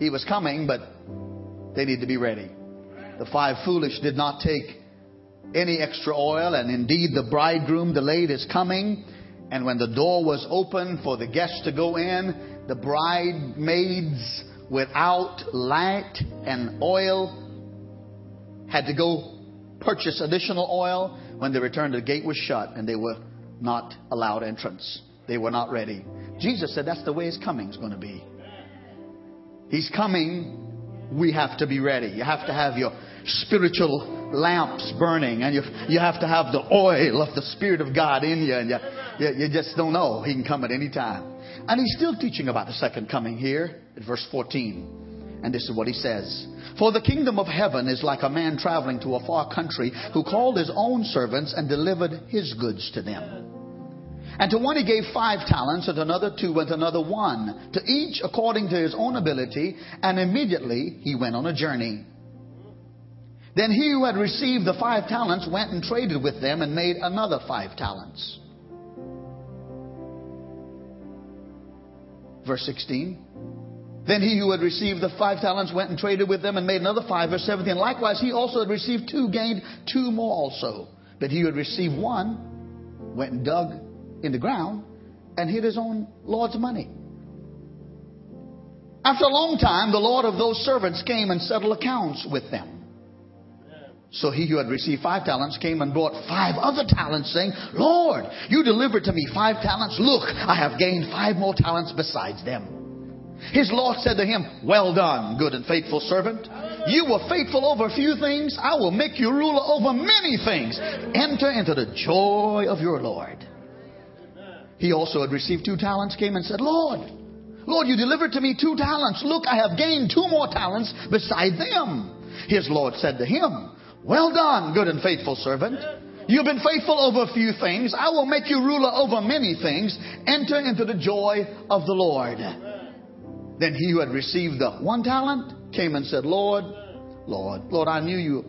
He was coming, but they need to be ready. The five foolish did not take any extra oil, and indeed the bridegroom delayed his coming. And when the door was open for the guests to go in, the bridesmaids without light and oil had to go purchase additional oil. When they returned, the gate was shut and they were not allowed entrance. They were not ready. Jesus said that's the way his coming is going to be. He's coming. We have to be ready. You have to have your spiritual lamps burning and you, you have to have the oil of the Spirit of God in you and you, you, you just don't know. He can come at any time. And he's still teaching about the second coming here at verse 14. And this is what he says. For the kingdom of heaven is like a man traveling to a far country who called his own servants and delivered his goods to them. And to one he gave five talents, and to another two, and to another one, to each according to his own ability, and immediately he went on a journey. Then he who had received the five talents went and traded with them and made another five talents. Verse 16. Then he who had received the five talents went and traded with them and made another five. Verse 17. Likewise, he also had received two, gained two more also. But he who had received one went and dug in the ground and hid his own Lord's money. After a long time, the Lord of those servants came and settled accounts with them. So he who had received five talents came and brought five other talents, saying, Lord, you delivered to me five talents. Look, I have gained five more talents besides them. His Lord said to him, Well done, good and faithful servant. You were faithful over a few things. I will make you ruler over many things. Enter into the joy of your Lord. He also had received two talents, came and said, Lord, Lord, you delivered to me two talents. Look, I have gained two more talents beside them. His Lord said to him, Well done, good and faithful servant. You've been faithful over a few things. I will make you ruler over many things. Enter into the joy of the Lord. Then he who had received the one talent came and said, Lord, Lord, Lord, I knew you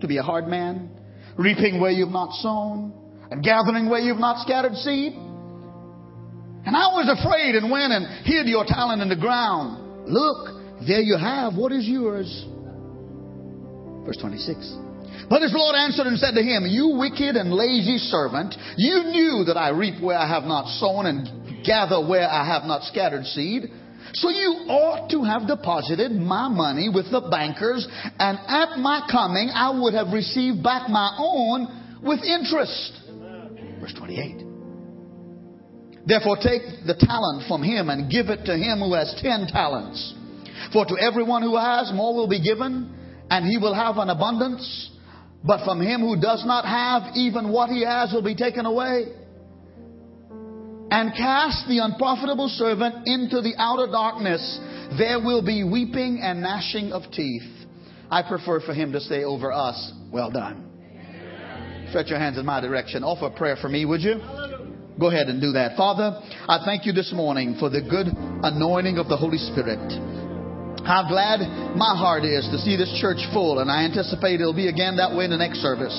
to be a hard man, reaping where you've not sown, and gathering where you've not scattered seed. And I was afraid and went and hid your talent in the ground. Look, there you have what is yours. Verse 26. But his Lord answered and said to him, You wicked and lazy servant, you knew that I reap where I have not sown and gather where I have not scattered seed. So you ought to have deposited my money with the bankers, and at my coming I would have received back my own with interest. Verse 28. Therefore take the talent from him and give it to him who has ten talents. For to everyone who has, more will be given, and he will have an abundance. But from him who does not have, even what he has will be taken away. And cast the unprofitable servant into the outer darkness. There will be weeping and gnashing of teeth. I prefer for him to say over us, Well done. Stretch your hands in my direction. Offer prayer for me, would you? Go ahead and do that. Father, I thank you this morning for the good anointing of the Holy Spirit. How glad my heart is to see this church full, and I anticipate it'll be again that way in the next service.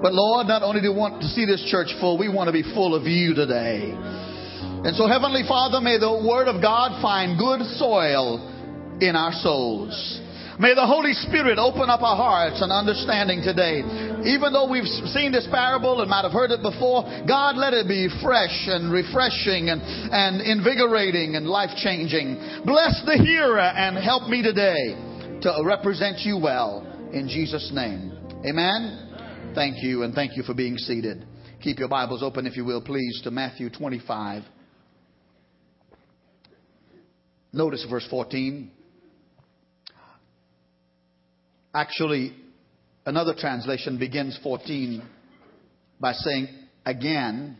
But Lord, not only do we want to see this church full, we want to be full of you today. And so, Heavenly Father, may the Word of God find good soil in our souls. May the Holy Spirit open up our hearts and understanding today. Even though we've seen this parable and might have heard it before, God, let it be fresh and refreshing and, and invigorating and life changing. Bless the hearer and help me today to represent you well. In Jesus' name. Amen. Thank you, and thank you for being seated. Keep your Bibles open, if you will, please, to Matthew 25. Notice verse 14. Actually, another translation begins 14 by saying, again,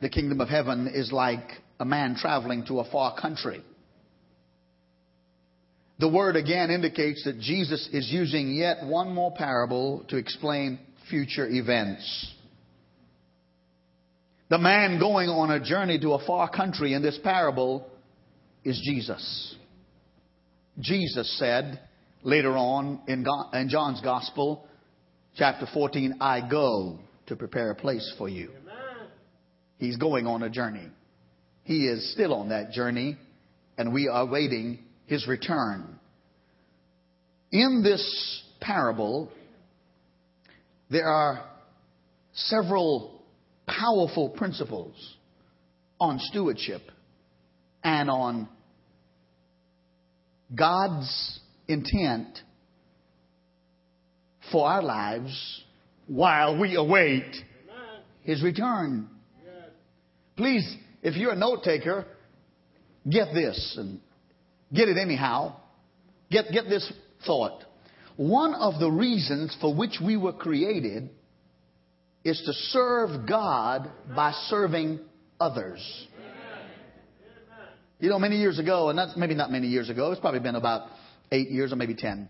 the kingdom of heaven is like a man traveling to a far country. The word again indicates that Jesus is using yet one more parable to explain future events. The man going on a journey to a far country in this parable is Jesus. Jesus said later on in, in John's Gospel, chapter 14, I go to prepare a place for you. He's going on a journey. He is still on that journey, and we are waiting his return. In this parable, there are several powerful principles on stewardship and on God's intent for our lives while we await His return. Please, if you're a note taker, get this and get it anyhow. Get, get this thought. One of the reasons for which we were created is to serve God by serving others. You know, many years ago, and that's maybe not many years ago, it's probably been about eight years or maybe ten.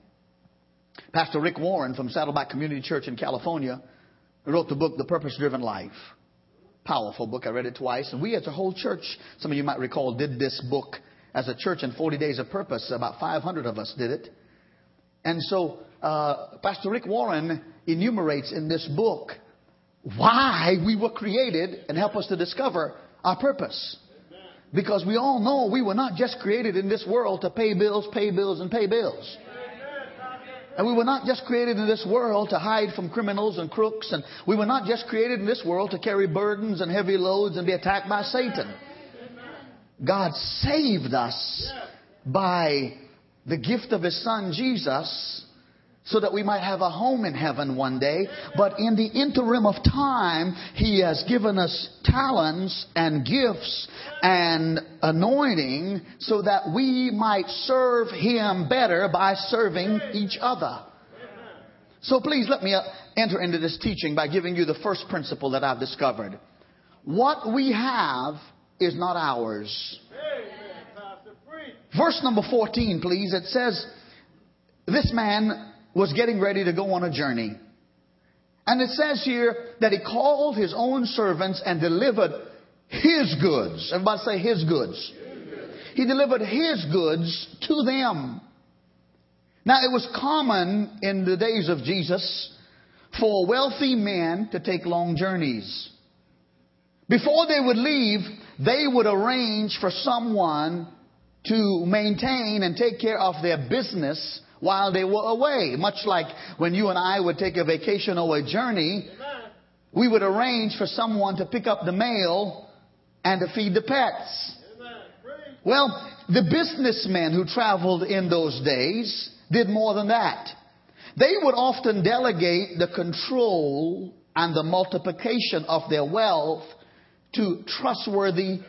Pastor Rick Warren from Saddleback Community Church in California wrote the book, The Purpose Driven Life. Powerful book. I read it twice. And we as a whole church, some of you might recall, did this book as a church in 40 Days of Purpose. About 500 of us did it. And so, uh, Pastor Rick Warren enumerates in this book why we were created and help us to discover our purpose. Because we all know we were not just created in this world to pay bills, pay bills, and pay bills. And we were not just created in this world to hide from criminals and crooks. And we were not just created in this world to carry burdens and heavy loads and be attacked by Satan. God saved us by the gift of His Son Jesus so that we might have a home in heaven one day. But in the interim of time, He has given us talents and gifts and anointing so that we might serve Him better by serving each other. So please let me uh, enter into this teaching by giving you the first principle that I've discovered. What we have is not ours. Verse number 14, please. It says, This man was getting ready to go on a journey. And it says here that he called his own servants and delivered his goods. Everybody say his goods. He delivered his goods to them. Now it was common in the days of Jesus for wealthy men to take long journeys. Before they would leave, they would arrange for someone to maintain and take care of their business while they were away. Much like when you and I would take a vacation or a journey, we would arrange for someone to pick up the mail and to feed the pets. Well, the businessmen who traveled in those days did more than that. They would often delegate the control and the multiplication of their wealth to trustworthy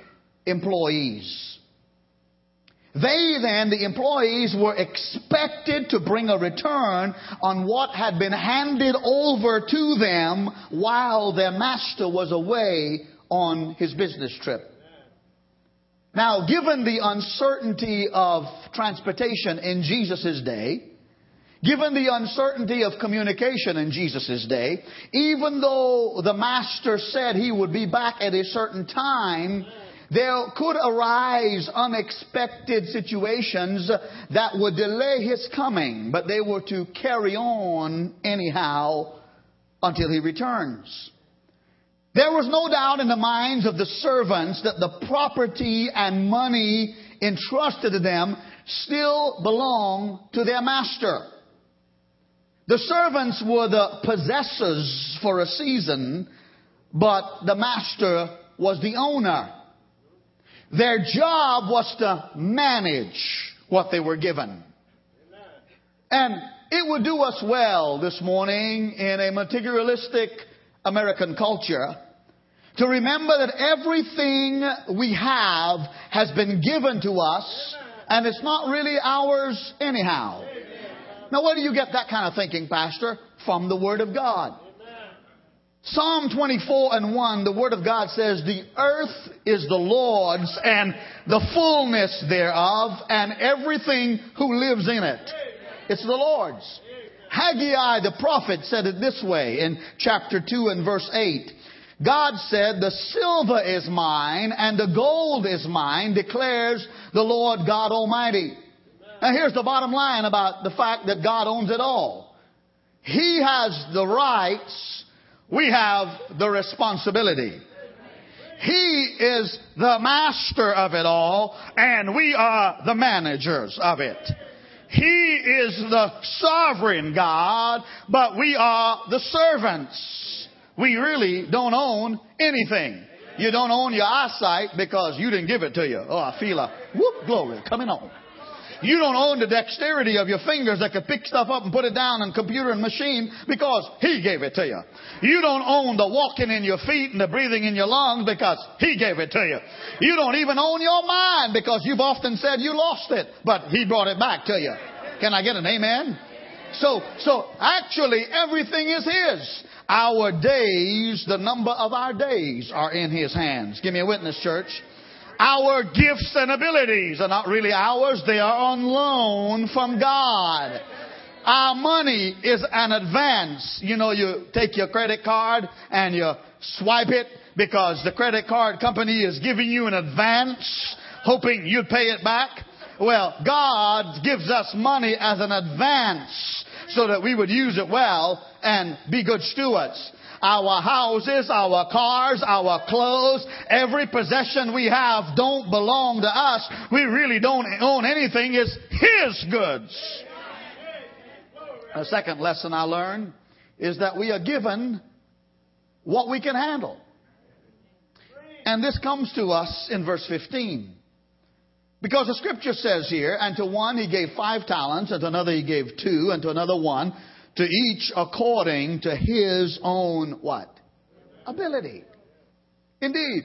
employees. They then, the employees, were expected to bring a return on what had been handed over to them while their master was away on his business trip. Now, given the uncertainty of transportation in Jesus' day, given the uncertainty of communication in Jesus' day, even though the master said he would be back at a certain time, there could arise unexpected situations that would delay his coming, but they were to carry on anyhow until he returns. There was no doubt in the minds of the servants that the property and money entrusted to them still belonged to their master. The servants were the possessors for a season, but the master was the owner. Their job was to manage what they were given. And it would do us well this morning in a materialistic American culture to remember that everything we have has been given to us and it's not really ours anyhow. Now, where do you get that kind of thinking, Pastor? From the Word of God. Psalm 24 and 1, the Word of God says, The earth is the Lord's and the fullness thereof and everything who lives in it. It's the Lord's. Haggai the prophet said it this way in chapter 2 and verse 8. God said, The silver is mine and the gold is mine, declares the Lord God Almighty. Now here's the bottom line about the fact that God owns it all. He has the rights we have the responsibility. He is the master of it all, and we are the managers of it. He is the sovereign God, but we are the servants. We really don't own anything. You don't own your eyesight because you didn't give it to you. Oh, I feel a whoop glory coming on. You don't own the dexterity of your fingers that could pick stuff up and put it down in computer and machine because He gave it to you. You don't own the walking in your feet and the breathing in your lungs because He gave it to you. You don't even own your mind because you've often said you lost it, but He brought it back to you. Can I get an amen? So, so actually everything is His. Our days, the number of our days are in His hands. Give me a witness, church. Our gifts and abilities are not really ours, they are on loan from God. Our money is an advance. You know, you take your credit card and you swipe it because the credit card company is giving you an advance, hoping you'd pay it back. Well, God gives us money as an advance so that we would use it well and be good stewards our houses, our cars, our clothes, every possession we have don't belong to us. We really don't own anything. It's His goods. A second lesson I learned is that we are given what we can handle. And this comes to us in verse 15. Because the scripture says here, and to one he gave five talents, and to another he gave two, and to another one, to each according to his own what? Ability. Indeed.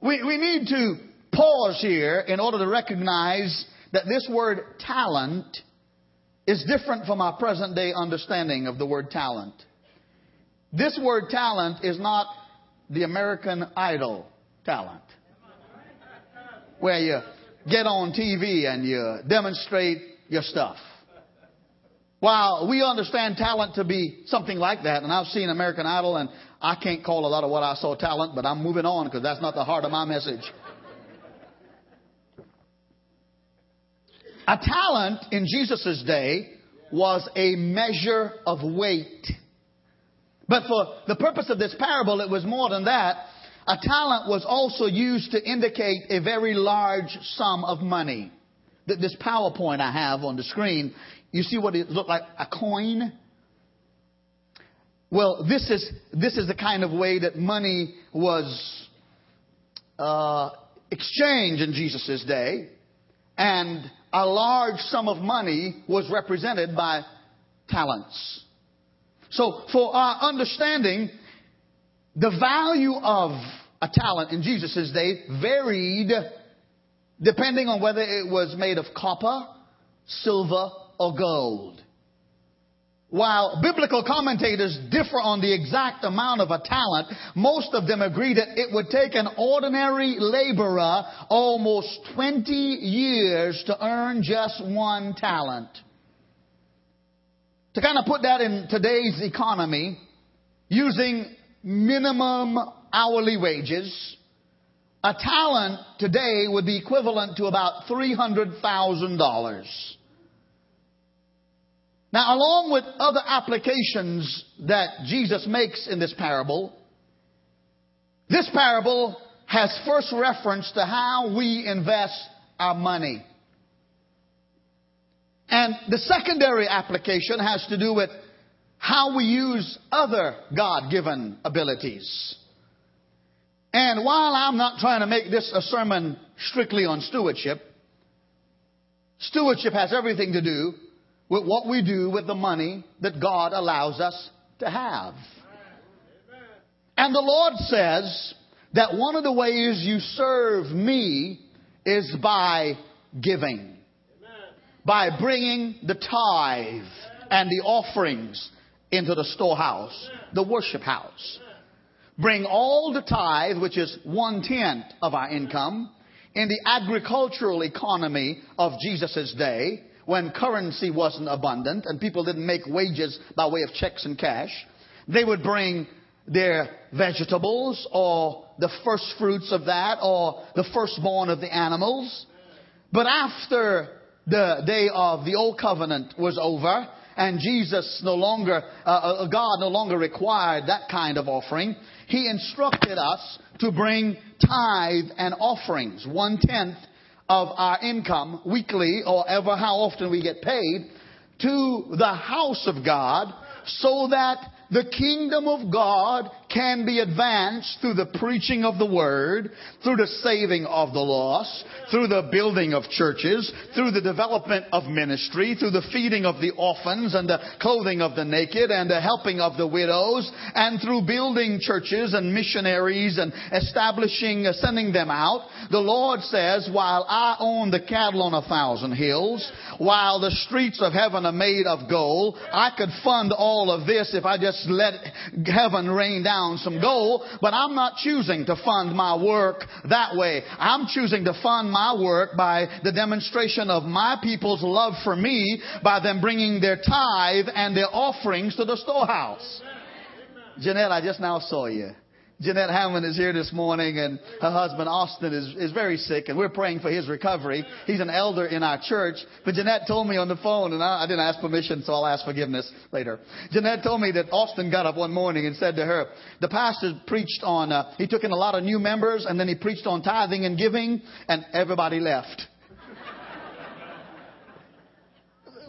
We, we need to pause here in order to recognize that this word talent is different from our present day understanding of the word talent. This word talent is not the American Idol talent, where you get on TV and you demonstrate your stuff. While we understand talent to be something like that, and I've seen American Idol, and I can't call a lot of what I saw talent, but I'm moving on because that's not the heart of my message. A talent in Jesus' day was a measure of weight. But for the purpose of this parable, it was more than that. A talent was also used to indicate a very large sum of money. This PowerPoint I have on the screen you see what it looked like? A coin? Well, this is, this is the kind of way that money was uh, exchanged in Jesus' day. And a large sum of money was represented by talents. So, for our understanding, the value of a talent in Jesus' day varied depending on whether it was made of copper, silver, or gold. While biblical commentators differ on the exact amount of a talent, most of them agree that it would take an ordinary laborer almost 20 years to earn just one talent. To kind of put that in today's economy, using minimum hourly wages, a talent today would be equivalent to about $300,000. Now, along with other applications that Jesus makes in this parable, this parable has first reference to how we invest our money. And the secondary application has to do with how we use other God given abilities. And while I'm not trying to make this a sermon strictly on stewardship, stewardship has everything to do with what we do with the money that God allows us to have. And the Lord says that one of the ways you serve me is by giving. By bringing the tithe and the offerings into the storehouse, the worship house. Bring all the tithe, which is one tenth of our income, in the agricultural economy of Jesus' day, when currency wasn't abundant and people didn't make wages by way of checks and cash, they would bring their vegetables or the first fruits of that or the firstborn of the animals. But after the day of the old covenant was over and Jesus no longer, uh, uh God no longer required that kind of offering, he instructed us to bring tithe and offerings, one tenth of our income weekly or ever how often we get paid to the house of God so that the kingdom of God can be advanced through the preaching of the word, through the saving of the lost, through the building of churches, through the development of ministry, through the feeding of the orphans and the clothing of the naked and the helping of the widows, and through building churches and missionaries and establishing, uh, sending them out. The Lord says, while I own the cattle on a thousand hills, while the streets of heaven are made of gold, I could fund all of this if I just let heaven rain down some goal, but I'm not choosing to fund my work that way. I'm choosing to fund my work by the demonstration of my people's love for me by them bringing their tithe and their offerings to the storehouse. Janelle, I just now saw you. Jeanette Hammond is here this morning and her husband Austin is, is very sick and we're praying for his recovery. He's an elder in our church. But Jeanette told me on the phone and I, I didn't ask permission so I'll ask forgiveness later. Jeanette told me that Austin got up one morning and said to her, the pastor preached on, uh, he took in a lot of new members and then he preached on tithing and giving and everybody left.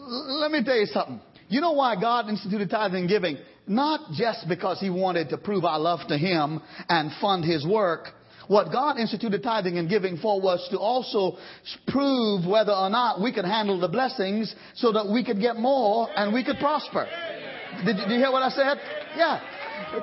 Let me tell you something. You know why God instituted tithing and giving? Not just because he wanted to prove our love to him and fund his work. What God instituted tithing and giving for was to also prove whether or not we could handle the blessings so that we could get more and we could prosper. Did, did you hear what I said? Yeah.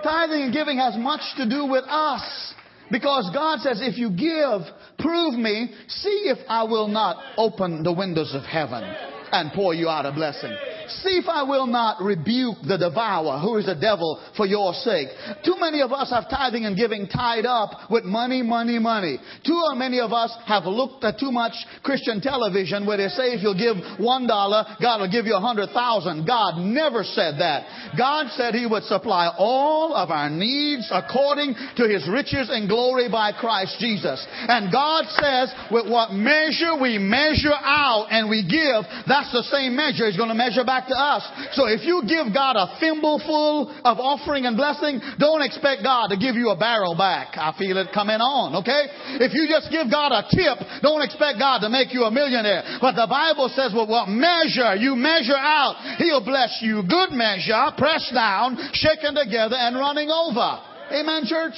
Tithing and giving has much to do with us. Because God says, if you give, prove me, see if I will not open the windows of heaven and pour you out a blessing. See if I will not rebuke the devourer, who is the devil, for your sake. Too many of us have tithing and giving tied up with money, money, money. Too many of us have looked at too much Christian television where they say if you'll give one dollar, God will give you a hundred thousand. God never said that. God said He would supply all of our needs according to His riches and glory by Christ Jesus. And God says with what measure we measure out and we give, that's the same measure He's going to measure back to us. So if you give God a thimbleful of offering and blessing, don't expect God to give you a barrel back. I feel it coming on, okay? If you just give God a tip, don't expect God to make you a millionaire. But the Bible says, well, what measure you measure out, He'll bless you. Good measure, pressed down, shaken together, and running over. Amen, church?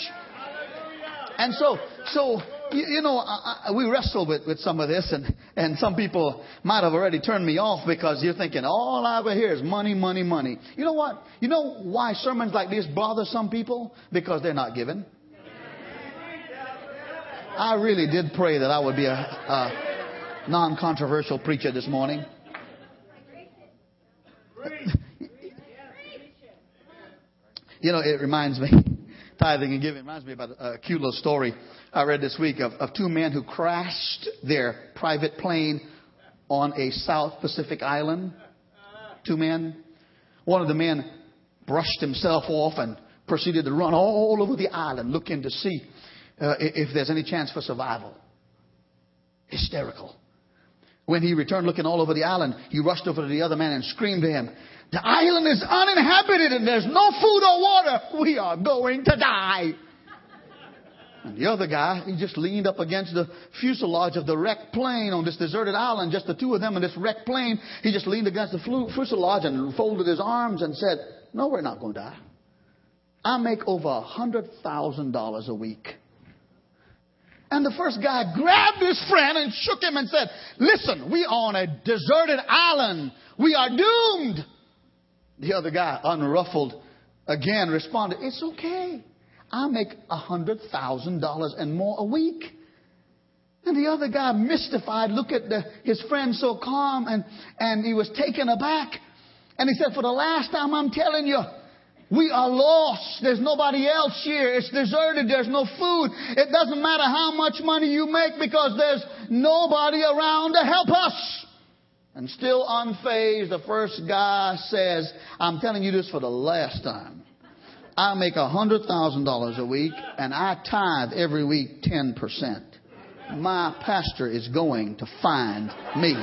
And so, so you, you know, I, I, we wrestle with, with some of this, and, and some people might have already turned me off because you're thinking, all I ever hear is money, money, money. You know what? You know why sermons like this bother some people? Because they're not given. I really did pray that I would be a, a non controversial preacher this morning. you know, it reminds me, tithing and giving reminds me about a cute little story I read this week of, of two men who crashed their private plane on a South Pacific island. Two men. One of the men brushed himself off and proceeded to run all over the island looking to see uh, if there's any chance for survival. Hysterical. When he returned looking all over the island, he rushed over to the other man and screamed to him, The island is uninhabited and there's no food or water. We are going to die. And the other guy, he just leaned up against the fuselage of the wrecked plane on this deserted island, just the two of them in this wrecked plane. He just leaned against the fuselage and folded his arms and said, No, we're not going to die. I make over a $100,000 a week. And the first guy grabbed his friend and shook him and said, Listen, we are on a deserted island. We are doomed. The other guy, unruffled, again responded, It's okay. I make a $100,000 and more a week. And the other guy, mystified, looked at the, his friend so calm and, and he was taken aback. And he said, For the last time, I'm telling you, we are lost. There's nobody else here. It's deserted. There's no food. It doesn't matter how much money you make because there's nobody around to help us. And still unfazed, the first guy says, I'm telling you this for the last time. I make $100,000 a week and I tithe every week 10%. My pastor is going to find me.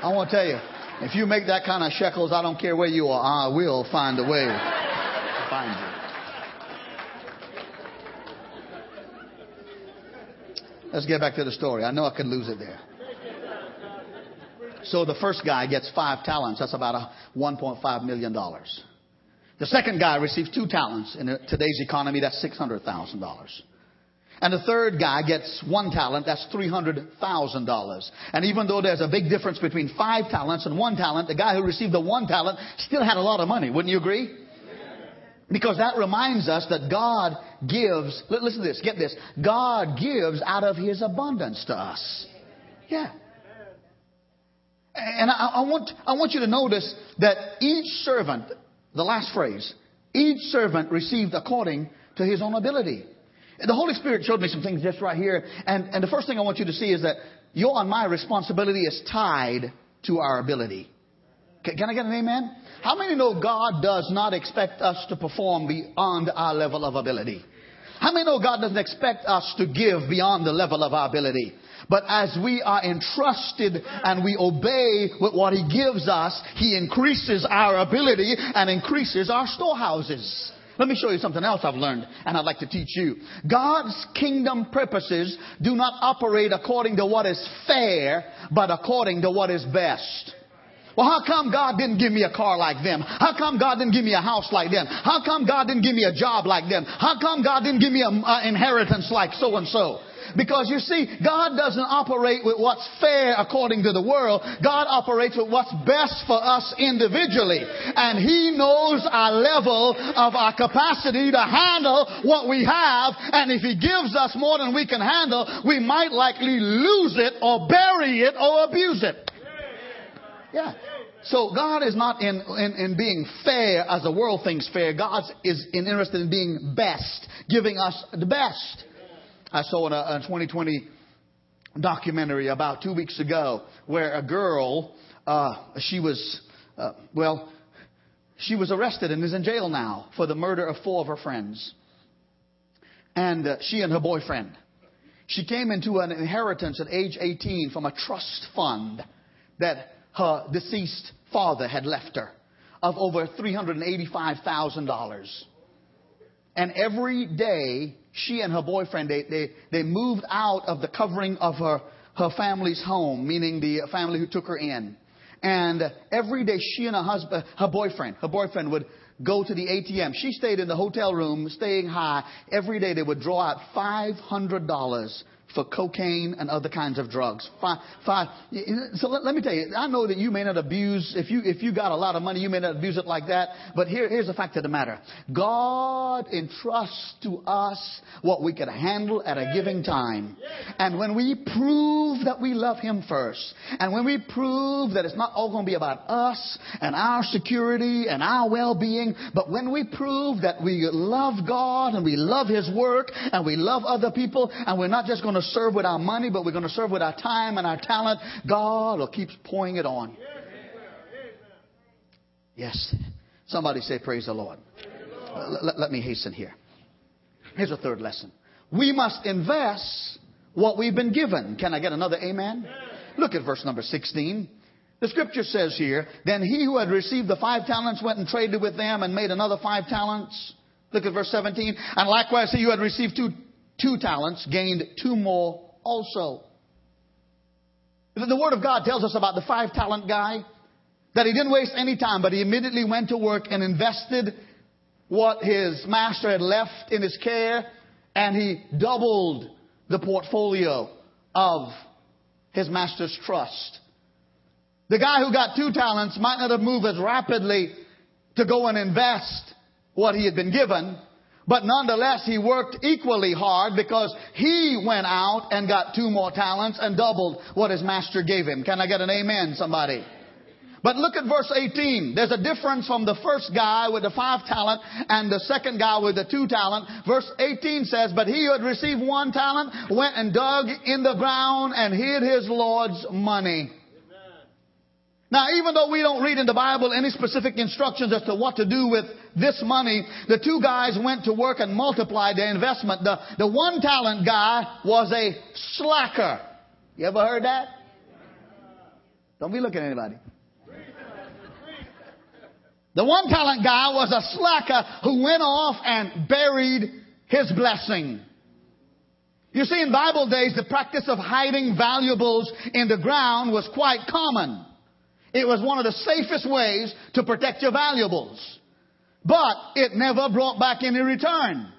I want to tell you, if you make that kind of shekels, I don't care where you are, I will find a way to find you. Let's get back to the story. I know I could lose it there. So the first guy gets five talents. That's about a $1.5 million. The second guy receives two talents. In today's economy, that's $600,000. And the third guy gets one talent, that's $300,000. And even though there's a big difference between five talents and one talent, the guy who received the one talent still had a lot of money. Wouldn't you agree? Because that reminds us that God gives, listen to this, get this. God gives out of His abundance to us. Yeah. And I, I, want, I want you to notice that each servant, the last phrase, each servant received according to his own ability. The Holy Spirit showed me some things just right here. And, and the first thing I want you to see is that your and my responsibility is tied to our ability. Can, can I get an amen? How many know God does not expect us to perform beyond our level of ability? How many know God doesn't expect us to give beyond the level of our ability? But as we are entrusted and we obey with what He gives us, He increases our ability and increases our storehouses. Let me show you something else I've learned and I'd like to teach you. God's kingdom purposes do not operate according to what is fair, but according to what is best. Well, how come God didn't give me a car like them? How come God didn't give me a house like them? How come God didn't give me a job like them? How come God didn't give me an inheritance like so and so? Because you see, God doesn't operate with what's fair according to the world. God operates with what's best for us individually. And He knows our level of our capacity to handle what we have. And if He gives us more than we can handle, we might likely lose it or bury it or abuse it. Yeah. So God is not in, in, in, being fair as the world thinks fair. God is interested in being best, giving us the best. I saw in a, a 2020 documentary about two weeks ago where a girl, uh, she was, uh, well, she was arrested and is in jail now for the murder of four of her friends. And uh, she and her boyfriend. She came into an inheritance at age 18 from a trust fund that her deceased father had left her of over $385,000. And every day she and her boyfriend, they, they, they moved out of the covering of her, her family's home, meaning the family who took her in. And every day she and her husband, her boyfriend, her boyfriend would go to the ATM. She stayed in the hotel room, staying high. Every day they would draw out $500 for cocaine and other kinds of drugs. Five, five. So let, let, me tell you, I know that you may not abuse, if you, if you got a lot of money, you may not abuse it like that. But here, here's the fact of the matter. God entrusts to us what we can handle at a given time. And when we prove that we love Him first, and when we prove that it's not all going to be about us and our security and our well-being, but when we prove that we love God and we love His work and we love other people and we're not just going to to serve with our money, but we're going to serve with our time and our talent. God will keep pouring it on. Yes. Somebody say, Praise the Lord. Let, let me hasten here. Here's a third lesson. We must invest what we've been given. Can I get another amen? Look at verse number 16. The scripture says here, Then he who had received the five talents went and traded with them and made another five talents. Look at verse 17. And likewise he who had received two two talents, gained two more also. The Word of God tells us about the five talent guy that he didn't waste any time, but he immediately went to work and invested what his master had left in his care, and he doubled the portfolio of his master's trust. The guy who got two talents might not have moved as rapidly to go and invest what he had been given, but nonetheless, he worked equally hard because he went out and got two more talents and doubled what his master gave him. Can I get an amen, somebody? But look at verse 18. There's a difference from the first guy with the five talent and the second guy with the two talent. Verse 18 says, But he who had received one talent went and dug in the ground and hid his Lord's money. Now, even though we don't read in the Bible any specific instructions as to what to do with this money, the two guys went to work and multiplied their investment. The, the one talent guy was a slacker. You ever heard that? Don't be looking at anybody. The one talent guy was a slacker who went off and buried his blessing. You see, in Bible days, the practice of hiding valuables in the ground was quite common. It was one of the safest ways to protect your valuables. But it never brought back any return.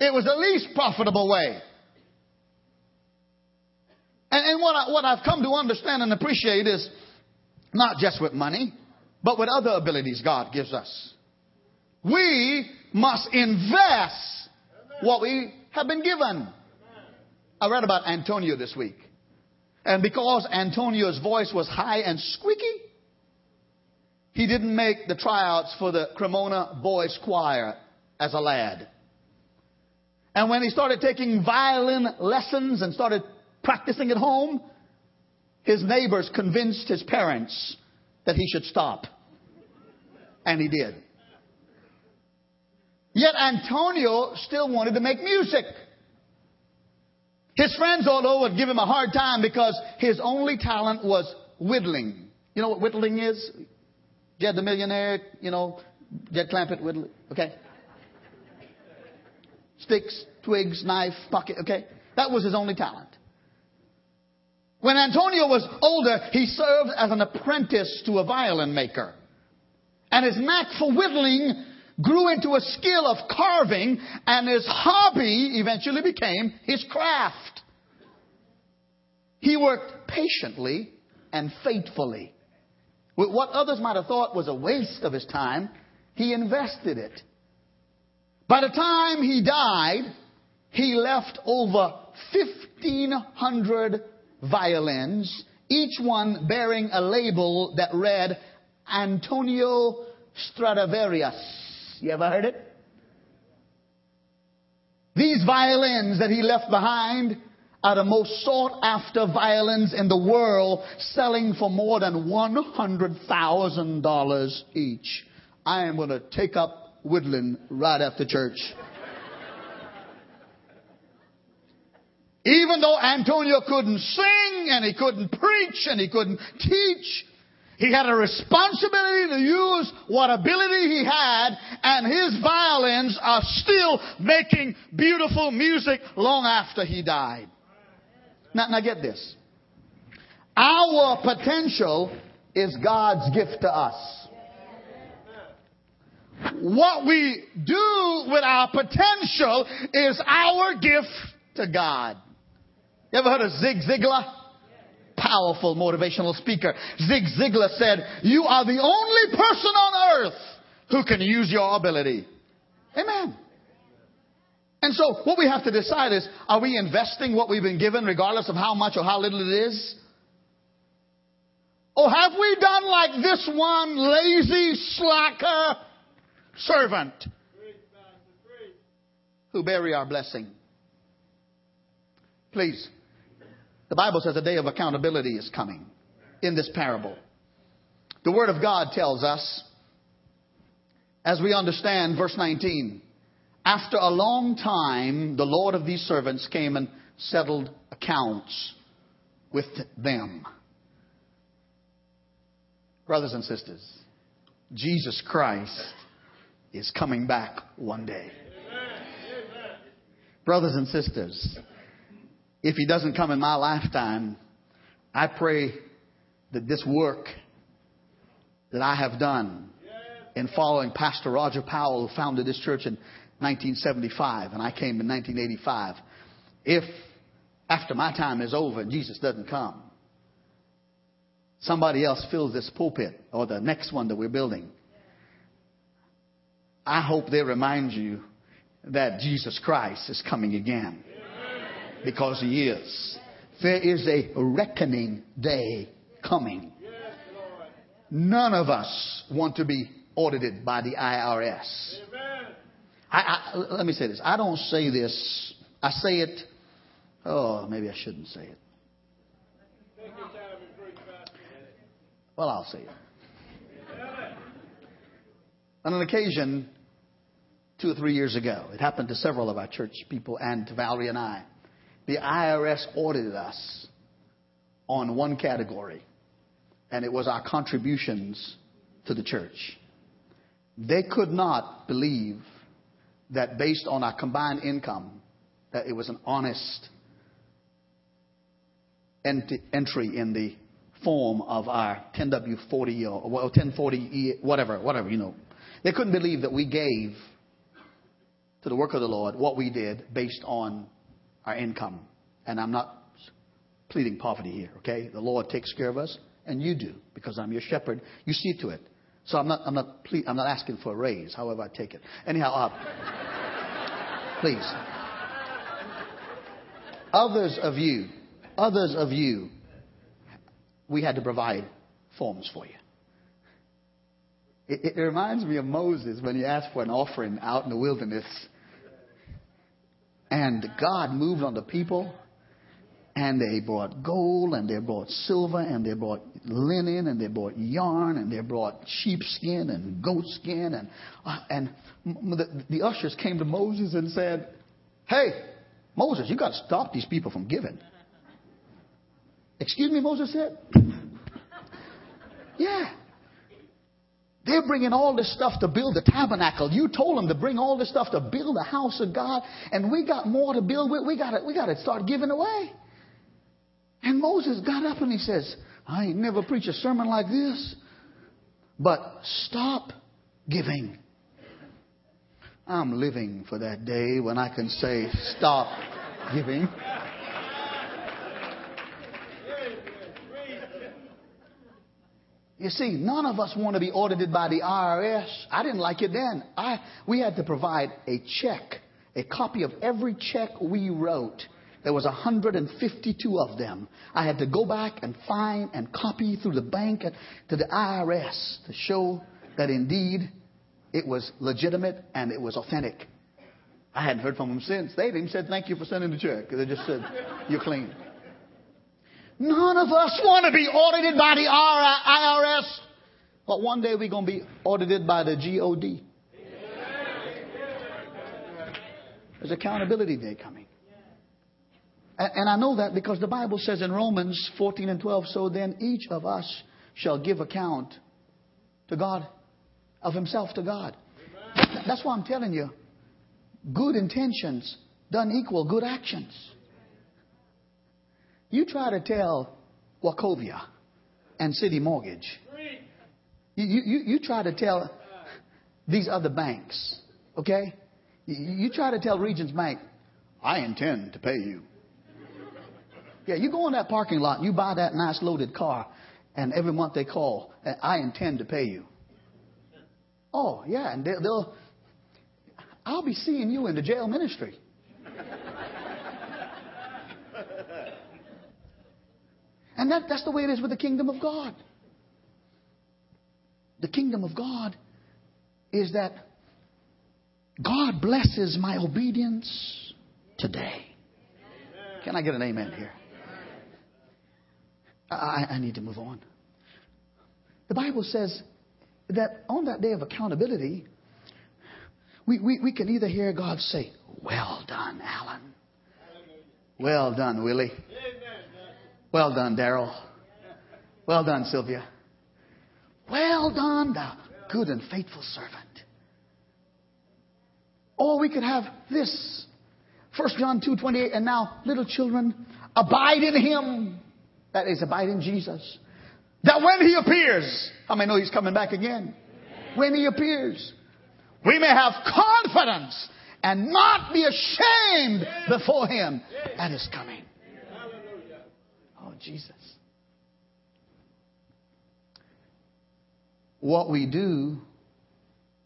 It was the least profitable way. And, and what, I, what I've come to understand and appreciate is not just with money, but with other abilities God gives us. We must invest what we have been given. I read about Antonio this week. And because Antonio's voice was high and squeaky, he didn't make the tryouts for the Cremona Boys Choir as a lad. And when he started taking violin lessons and started practicing at home, his neighbors convinced his parents that he should stop. And he did. Yet Antonio still wanted to make music. His friends all over would give him a hard time because his only talent was whittling. You know what whittling is? Jed the Millionaire, you know, Jed Clampett whittling, okay? Sticks, twigs, knife, pocket, okay? That was his only talent. When Antonio was older, he served as an apprentice to a violin maker. And his knack for whittling grew into a skill of carving, and his hobby eventually became his craft. He worked patiently and faithfully. With what others might have thought was a waste of his time, he invested it. By the time he died, he left over 1,500 violins, each one bearing a label that read Antonio Stradivarius. You ever heard it? These violins that he left behind are the most sought after violins in the world, selling for more than $100,000 each. I am going to take up Woodland right after church. Even though Antonio couldn't sing and he couldn't preach and he couldn't teach, he had a responsibility to use what ability he had, and his violins are still making beautiful music long after he died. Now, now get this. Our potential is God's gift to us. What we do with our potential is our gift to God. You ever heard of Zig Ziglar? Powerful motivational speaker. Zig Ziglar said, You are the only person on earth who can use your ability. Amen. And so what we have to decide is, are we investing what we've been given regardless of how much or how little it is? Or have we done like this one lazy slacker servant who bury our blessing? Please the Bible says a day of accountability is coming in this parable. The Word of God tells us, as we understand verse 19, after a long time, the Lord of these servants came and settled accounts with them. Brothers and sisters, Jesus Christ is coming back one day. Brothers and sisters, if he doesn't come in my lifetime, I pray that this work that I have done in following Pastor Roger Powell, who founded this church in 1975, and I came in 1985, if after my time is over and Jesus doesn't come, somebody else fills this pulpit or the next one that we're building, I hope they remind you that Jesus Christ is coming again because He is. There is a reckoning day coming. None of us want to be audited by the IRS. I, I, let me say this. I don't say this. I say it. Oh, maybe I shouldn't say it. Well, I'll say it. On an occasion, two or three years ago, it happened to several of our church people and to Valerie and I the IRS audited us on one category. and it was our contributions to the church. They could not believe that based on our combined income, that it was an honest entry in the form of our 10W40 or 1040, whatever, whatever, you know. They couldn't believe that we gave to the work of the Lord what we did based on our income. And I'm not pleading poverty here, okay? The Lord takes care of us, and you do, because I'm your shepherd. You see to it. So I'm not, I'm not, ple- I'm not asking for a raise, however I take it. Anyhow, uh, please. Others of you, others of you, we had to provide forms for you. It, it reminds me of Moses when he asked for an offering out in the wilderness. And God moved on the people and they brought gold, and they brought silver, and they brought linen, and they brought yarn, and they brought sheepskin and goatskin. And, uh, and the, the ushers came to Moses and said, Hey, Moses, you got to stop these people from giving. Excuse me, Moses said? yeah. They're bringing all this stuff to build the tabernacle. You told them to bring all this stuff to build the house of God, and we got more to build. We got we got to start giving away. And Moses got up and he says, I ain't never preached a sermon like this, but stop giving. I'm living for that day when I can say, stop giving. You see, none of us want to be audited by the IRS. I didn't like it then. I, we had to provide a check, a copy of every check we wrote there was 152 of them. I had to go back and find and copy through the bank to the IRS to show that indeed it was legitimate and it was authentic. I hadn't heard from them since. They didn't even said thank you for sending the check. They just said you're clean. None of us want to be audited by the IRS, but one day we're going to be audited by the GOD. There's accountability day coming. And I know that because the Bible says in Romans 14 and 12, so then each of us shall give account to God, of himself to God. That's why I'm telling you, good intentions doesn't equal good actions. You try to tell Wachovia and CitiMortgage, you, you, you try to tell these other banks, okay? You, you try to tell Regions Bank, I intend to pay you. Yeah, you go in that parking lot you buy that nice loaded car, and every month they call, I intend to pay you. Oh, yeah, and they'll, they'll I'll be seeing you in the jail ministry. And that, that's the way it is with the kingdom of God. The kingdom of God is that God blesses my obedience today. Can I get an amen here? I, I need to move on. The Bible says that on that day of accountability, we, we, we can either hear God say, Well done, Alan. Well done, Willie. Well done, Daryl. Well done, Sylvia. Well done, thou good and faithful servant. Or we could have this. 1 John 2 28, and now, little children, abide in him that is, abide in Jesus. That when He appears, how many know He's coming back again? When He appears, we may have confidence and not be ashamed before Him at His coming. Oh, Jesus. What we do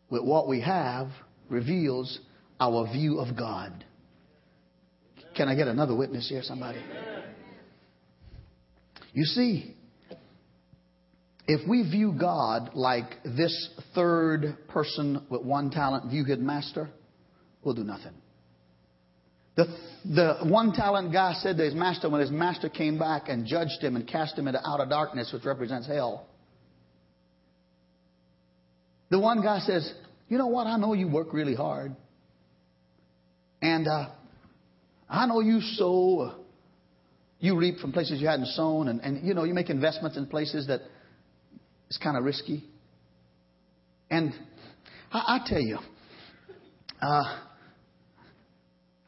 with what we have reveals our view of God. Can I get another witness here, somebody? You see, if we view God like this third person with one talent view his master, we'll do nothing. The, the one talent guy said to his master when his master came back and judged him and cast him into outer darkness, which represents hell. The one guy says, You know what? I know you work really hard. And uh, I know you sow you reap from places you hadn't sown, and, and you know, you make investments in places that is kind of risky. And I, I tell you, uh,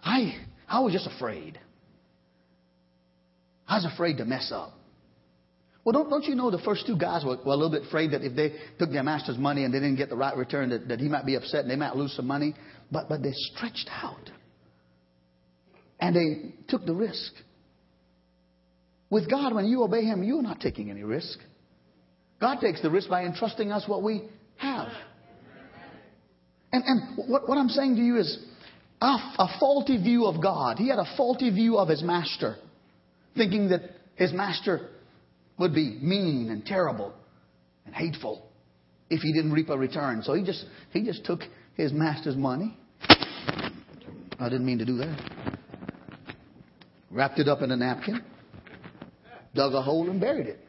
I I was just afraid. I was afraid to mess up. Well, don't, don't you know the first two guys were, were a little bit afraid that if they took their master's money and they didn't get the right return, that, that he might be upset and they might lose some money. But, but they stretched out. And they took the risk. With God, when you obey Him, you're not taking any risk. God takes the risk by entrusting us what we have. And, and what, what I'm saying to you is a, a faulty view of God. He had a faulty view of his master, thinking that his master would be mean and terrible and hateful if he didn't reap a return. So he just he just took his master's money. I didn't mean to do that. Wrapped it up in a napkin, dug a hole and buried it,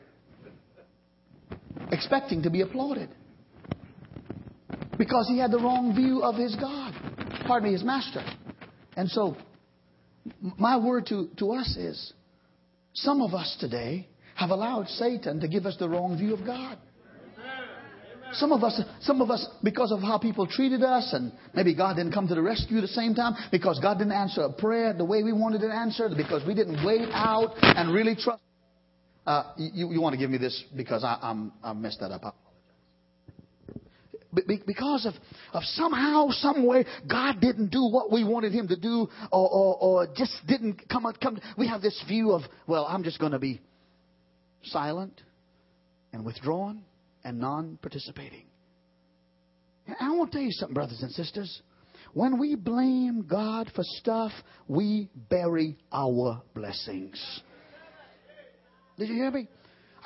expecting to be applauded because he had the wrong view of his God, pardon me, his master. And so, my word to, to us is some of us today have allowed Satan to give us the wrong view of God. Some of us, some of us, because of how people treated us, and maybe God didn't come to the rescue at the same time, because God didn't answer a prayer the way we wanted it answered, because we didn't wait out and really trust. Uh, you, you want to give me this because I, I'm, I messed that up because of, of somehow, some way, God didn't do what we wanted Him to do, or, or, or just didn't come, come. We have this view of, well, I'm just going to be silent and withdrawn and non participating. I want to tell you something, brothers and sisters. When we blame God for stuff, we bury our blessings. Did you hear me?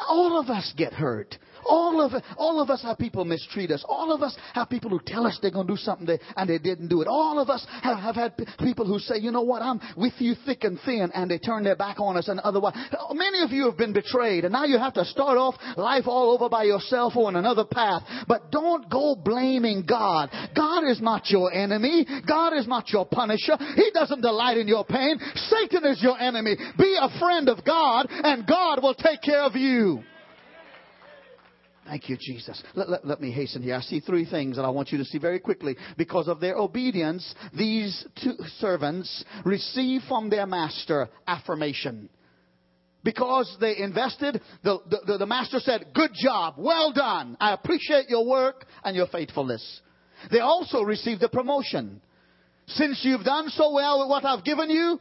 All of us get hurt. All of, all of us have people mistreat us. All of us have people who tell us they're going to do something and they didn't do it. All of us have, have had people who say, you know what, I'm with you thick and thin, and they turn their back on us and otherwise. Many of you have been betrayed, and now you have to start off life all over by yourself or on another path. But don't go blaming God. God is not your enemy. God is not your punisher. He doesn't delight in your pain. Satan is your enemy. Be a friend of God, and God will take care of you. Thank you, Jesus. Let, let, let, me hasten here. I see three things that I want you to see very quickly. Because of their obedience, these two servants receive from their master affirmation. Because they invested, the, the, the master said, Good job, well done. I appreciate your work and your faithfulness. They also received a promotion. Since you've done so well with what I've given you,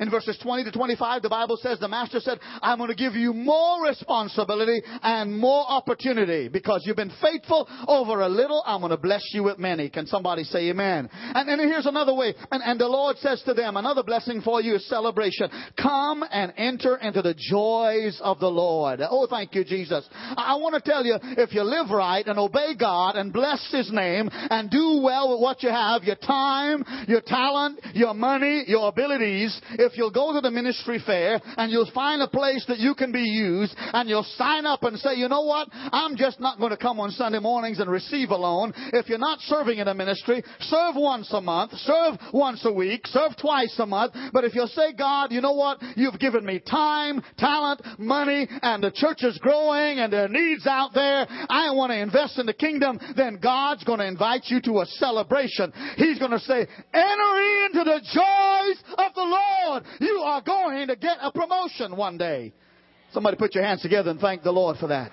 in verses 20 to 25, the Bible says the master said, I'm going to give you more responsibility and more opportunity because you've been faithful over a little. I'm going to bless you with many. Can somebody say amen? And then here's another way. And, and the Lord says to them, another blessing for you is celebration. Come and enter into the joys of the Lord. Oh, thank you, Jesus. I, I want to tell you, if you live right and obey God and bless His name and do well with what you have, your time, your talent, your money, your abilities, if if you'll go to the ministry fair and you'll find a place that you can be used and you'll sign up and say, you know what? I'm just not going to come on Sunday mornings and receive alone. If you're not serving in a ministry, serve once a month, serve once a week, serve twice a month. But if you'll say, God, you know what? You've given me time, talent, money, and the church is growing and there are needs out there. I want to invest in the kingdom. Then God's going to invite you to a celebration. He's going to say, enter into the joys of the Lord. You are going to get a promotion one day. Somebody put your hands together and thank the Lord for that.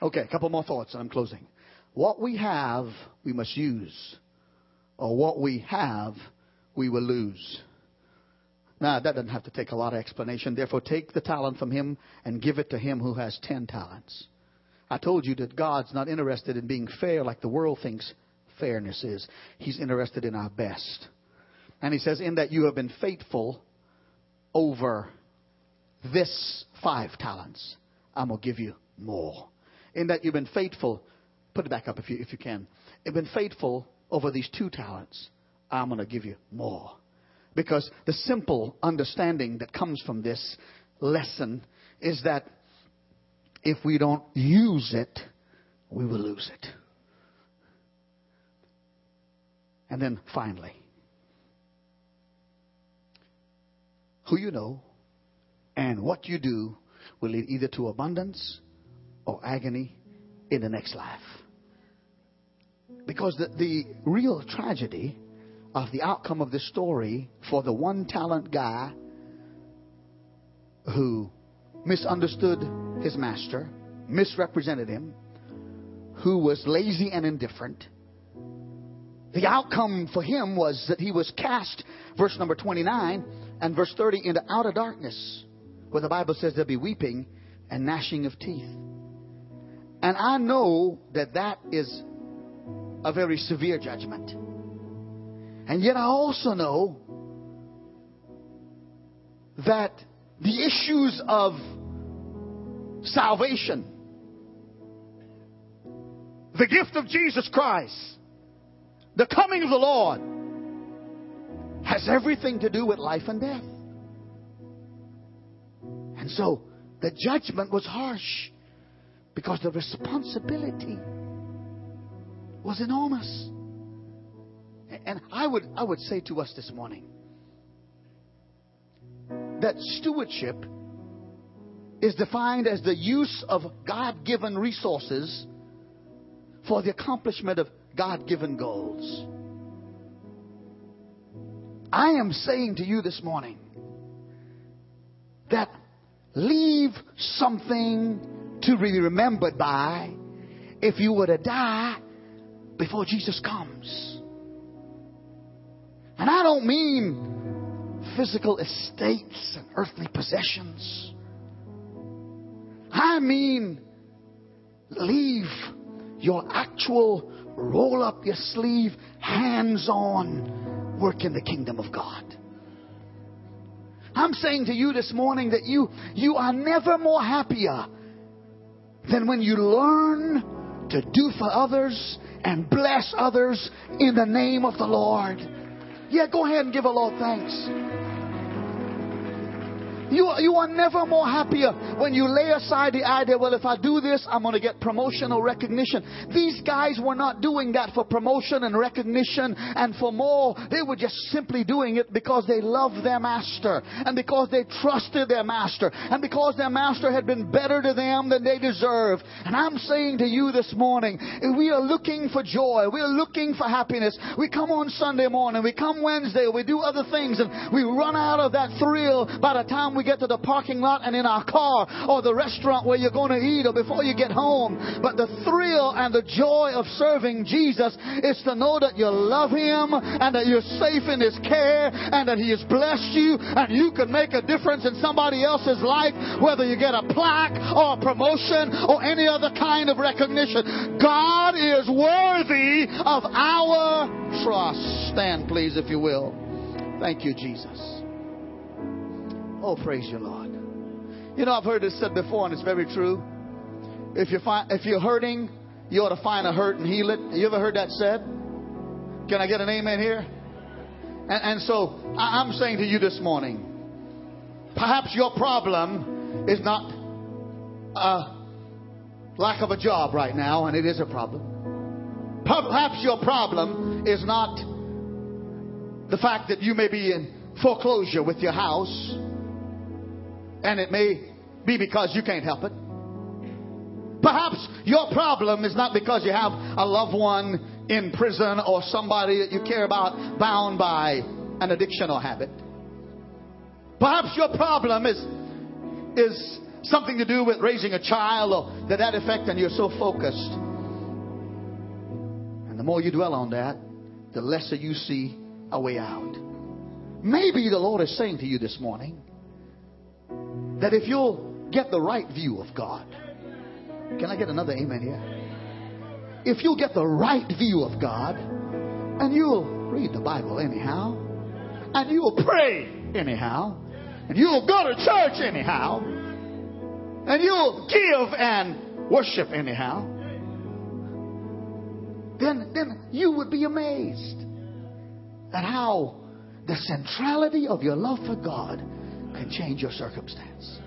Okay, a couple more thoughts and I'm closing. What we have, we must use. Or what we have, we will lose. Now, that doesn't have to take a lot of explanation. Therefore, take the talent from him and give it to him who has ten talents. I told you that God's not interested in being fair like the world thinks fairness is. He's interested in our best. And he says, In that you have been faithful over this five talents, I'm going to give you more. In that you've been faithful, put it back up if you, if you can. You've been faithful over these two talents, I'm going to give you more. Because the simple understanding that comes from this lesson is that if we don't use it, we will lose it. And then finally, who you know and what you do will lead either to abundance or agony in the next life. Because the, the real tragedy of the outcome of this story for the one talent guy who misunderstood his master, misrepresented him, who was lazy and indifferent. The outcome for him was that he was cast, verse number 29 and verse 30, into outer darkness, where the Bible says there'll be weeping and gnashing of teeth. And I know that that is a very severe judgment. And yet I also know that the issues of salvation, the gift of Jesus Christ, the coming of the Lord, has everything to do with life and death. And so the judgment was harsh because the responsibility was enormous. And I would, I would say to us this morning that stewardship is defined as the use of God given resources for the accomplishment of God given goals. I am saying to you this morning that leave something to be remembered by if you were to die before Jesus comes. And I don't mean physical estates and earthly possessions. I mean leave your actual roll up your sleeve, hands on work in the kingdom of God. I'm saying to you this morning that you, you are never more happier than when you learn to do for others and bless others in the name of the Lord. Yeah, go ahead and give a Lord thanks. You, you are never more happier when you lay aside the idea, well, if I do this, I'm going to get promotion or recognition. These guys were not doing that for promotion and recognition and for more. They were just simply doing it because they loved their master and because they trusted their master and because their master had been better to them than they deserved. And I'm saying to you this morning, we are looking for joy. We are looking for happiness. We come on Sunday morning. We come Wednesday. We do other things and we run out of that thrill by the time we we get to the parking lot and in our car or the restaurant where you're going to eat or before you get home. But the thrill and the joy of serving Jesus is to know that you love Him and that you're safe in His care and that He has blessed you and you can make a difference in somebody else's life, whether you get a plaque or a promotion or any other kind of recognition. God is worthy of our trust. Stand, please, if you will. Thank you, Jesus. Oh, praise you, Lord. You know, I've heard this said before, and it's very true. If you're, fi- if you're hurting, you ought to find a hurt and heal it. You ever heard that said? Can I get an amen here? And, and so I, I'm saying to you this morning, perhaps your problem is not a lack of a job right now, and it is a problem. Perhaps your problem is not the fact that you may be in foreclosure with your house and it may be because you can't help it. Perhaps your problem is not because you have a loved one in prison or somebody that you care about bound by an addiction or habit. Perhaps your problem is, is something to do with raising a child or to that effect and you're so focused. And the more you dwell on that, the lesser you see a way out. Maybe the Lord is saying to you this morning, that if you'll get the right view of God, can I get another amen here? If you'll get the right view of God, and you'll read the Bible anyhow, and you'll pray anyhow, and you'll go to church anyhow, and you'll give and worship anyhow, then, then you would be amazed at how the centrality of your love for God can change your circumstance.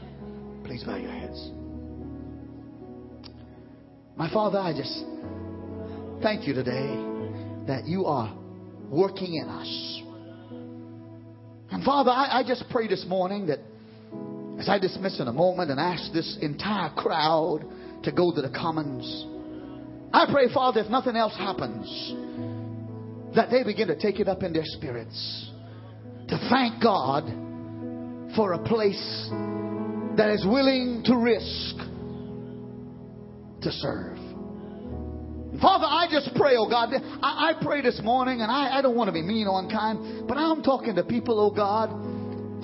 Please bow your heads. My Father, I just thank you today that you are working in us. And Father, I, I just pray this morning that As I dismiss in a moment and ask this entire crowd to go to the commons, I pray, Father, if nothing else happens, that they begin to take it up in their spirits to thank God for a place that is willing to risk to serve. Father, I just pray, oh God. I, I pray this morning, and I, I don't want to be mean or unkind, but I'm talking to people, oh God,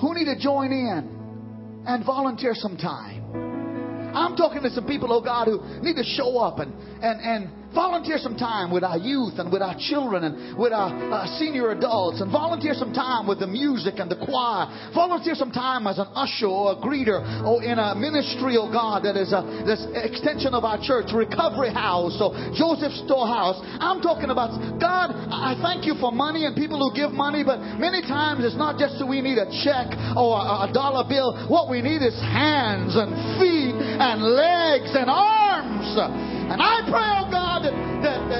who need to join in and volunteer some time. I'm talking to some people, oh God, who need to show up and, and, and volunteer some time with our youth and with our children and with our uh, senior adults and volunteer some time with the music and the choir. Volunteer some time as an usher or a greeter or in a ministry, oh God, that is a this extension of our church, Recovery House or Joseph Storehouse. I'm talking about God, I thank you for money and people who give money, but many times it's not just that we need a check or a, a dollar bill. What we need is hands and feet and legs and arms. And I pray, oh God,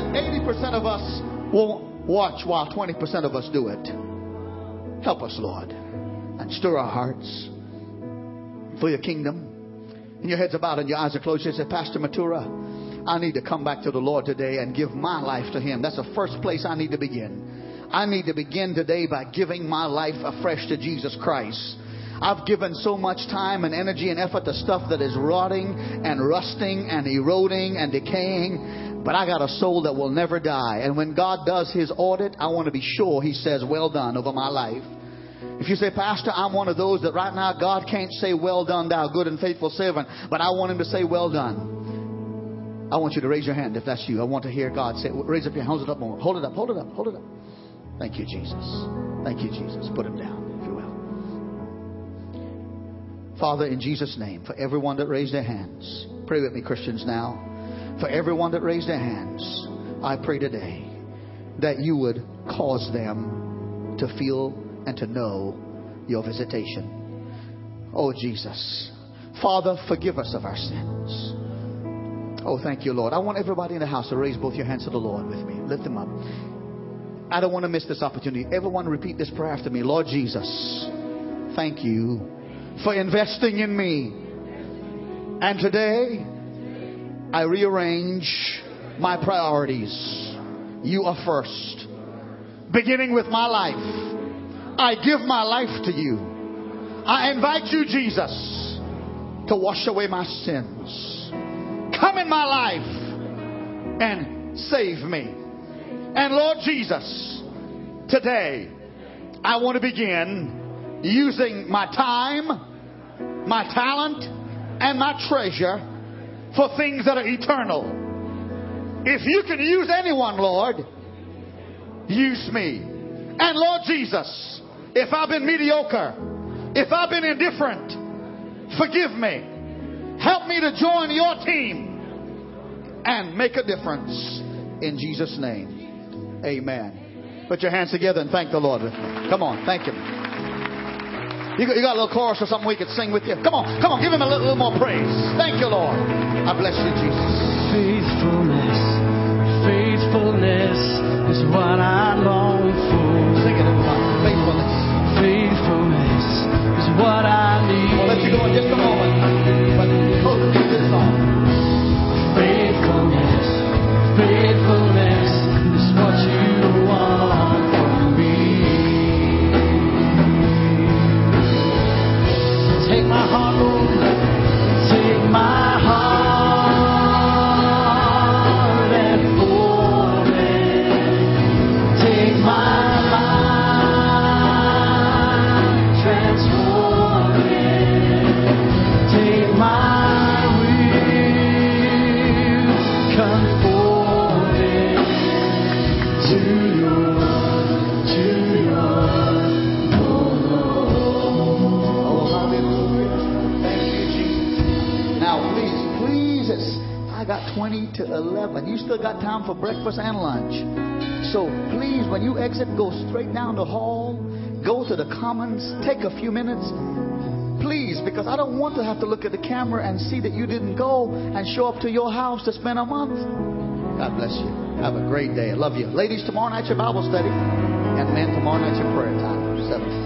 that, that, that 80% of us won't watch while 20% of us do it. Help us, Lord, and stir our hearts for your kingdom. And your head's about and your eyes are closed. You say, Pastor Matura, I need to come back to the Lord today and give my life to Him. That's the first place I need to begin. I need to begin today by giving my life afresh to Jesus Christ. I've given so much time and energy and effort to stuff that is rotting and rusting and eroding and decaying. But I got a soul that will never die. And when God does His audit, I want to be sure He says, Well done over my life. If you say, Pastor, I'm one of those that right now God can't say, Well done, thou good and faithful servant, but I want Him to say, Well done. I want you to raise your hand if that's you. I want to hear God say, Raise up your hand, hold it up more. Hold it up, hold it up, hold it up. Thank you, Jesus. Thank you, Jesus. Put him down. If you will. Father, in Jesus' name, for everyone that raised their hands, pray with me, Christians, now. For everyone that raised their hands, I pray today that you would cause them to feel and to know your visitation. Oh, Jesus. Father, forgive us of our sins. Oh, thank you, Lord. I want everybody in the house to raise both your hands to the Lord with me. Lift them up. I don't want to miss this opportunity. Everyone repeat this prayer after me. Lord Jesus, thank you for investing in me. And today, I rearrange my priorities. You are first. Beginning with my life, I give my life to you. I invite you, Jesus, to wash away my sins. Come in my life and save me. And Lord Jesus, today I want to begin using my time my talent, and my treasure for things that are eternal. If you can use anyone, Lord, use me. And Lord Jesus, if I've been mediocre, if I've been indifferent, forgive me. Help me to join your team and make a difference. In Jesus' name, amen. Put your hands together and thank the Lord with me. Come on, thank Him. You got, you got a little chorus or something we could sing with you? Come on, come on, give him a little, little more praise. Thank you, Lord. I bless you, Jesus. Faithfulness, faithfulness is what I long for. Sing it, everybody. Faithfulness. Faithfulness is what I need. I'll let you go in just a moment. But oh, close with this song. Faithfulness, faithfulness is what you want from me. Take my heart, Lord. Still got time for breakfast and lunch. So please, when you exit, go straight down the hall, go to the commons, take a few minutes. Please, because I don't want to have to look at the camera and see that you didn't go and show up to your house to spend a month. God bless you. Have a great day. I love you. Ladies, tomorrow night your Bible study. And men, tomorrow night your prayer time. Seven.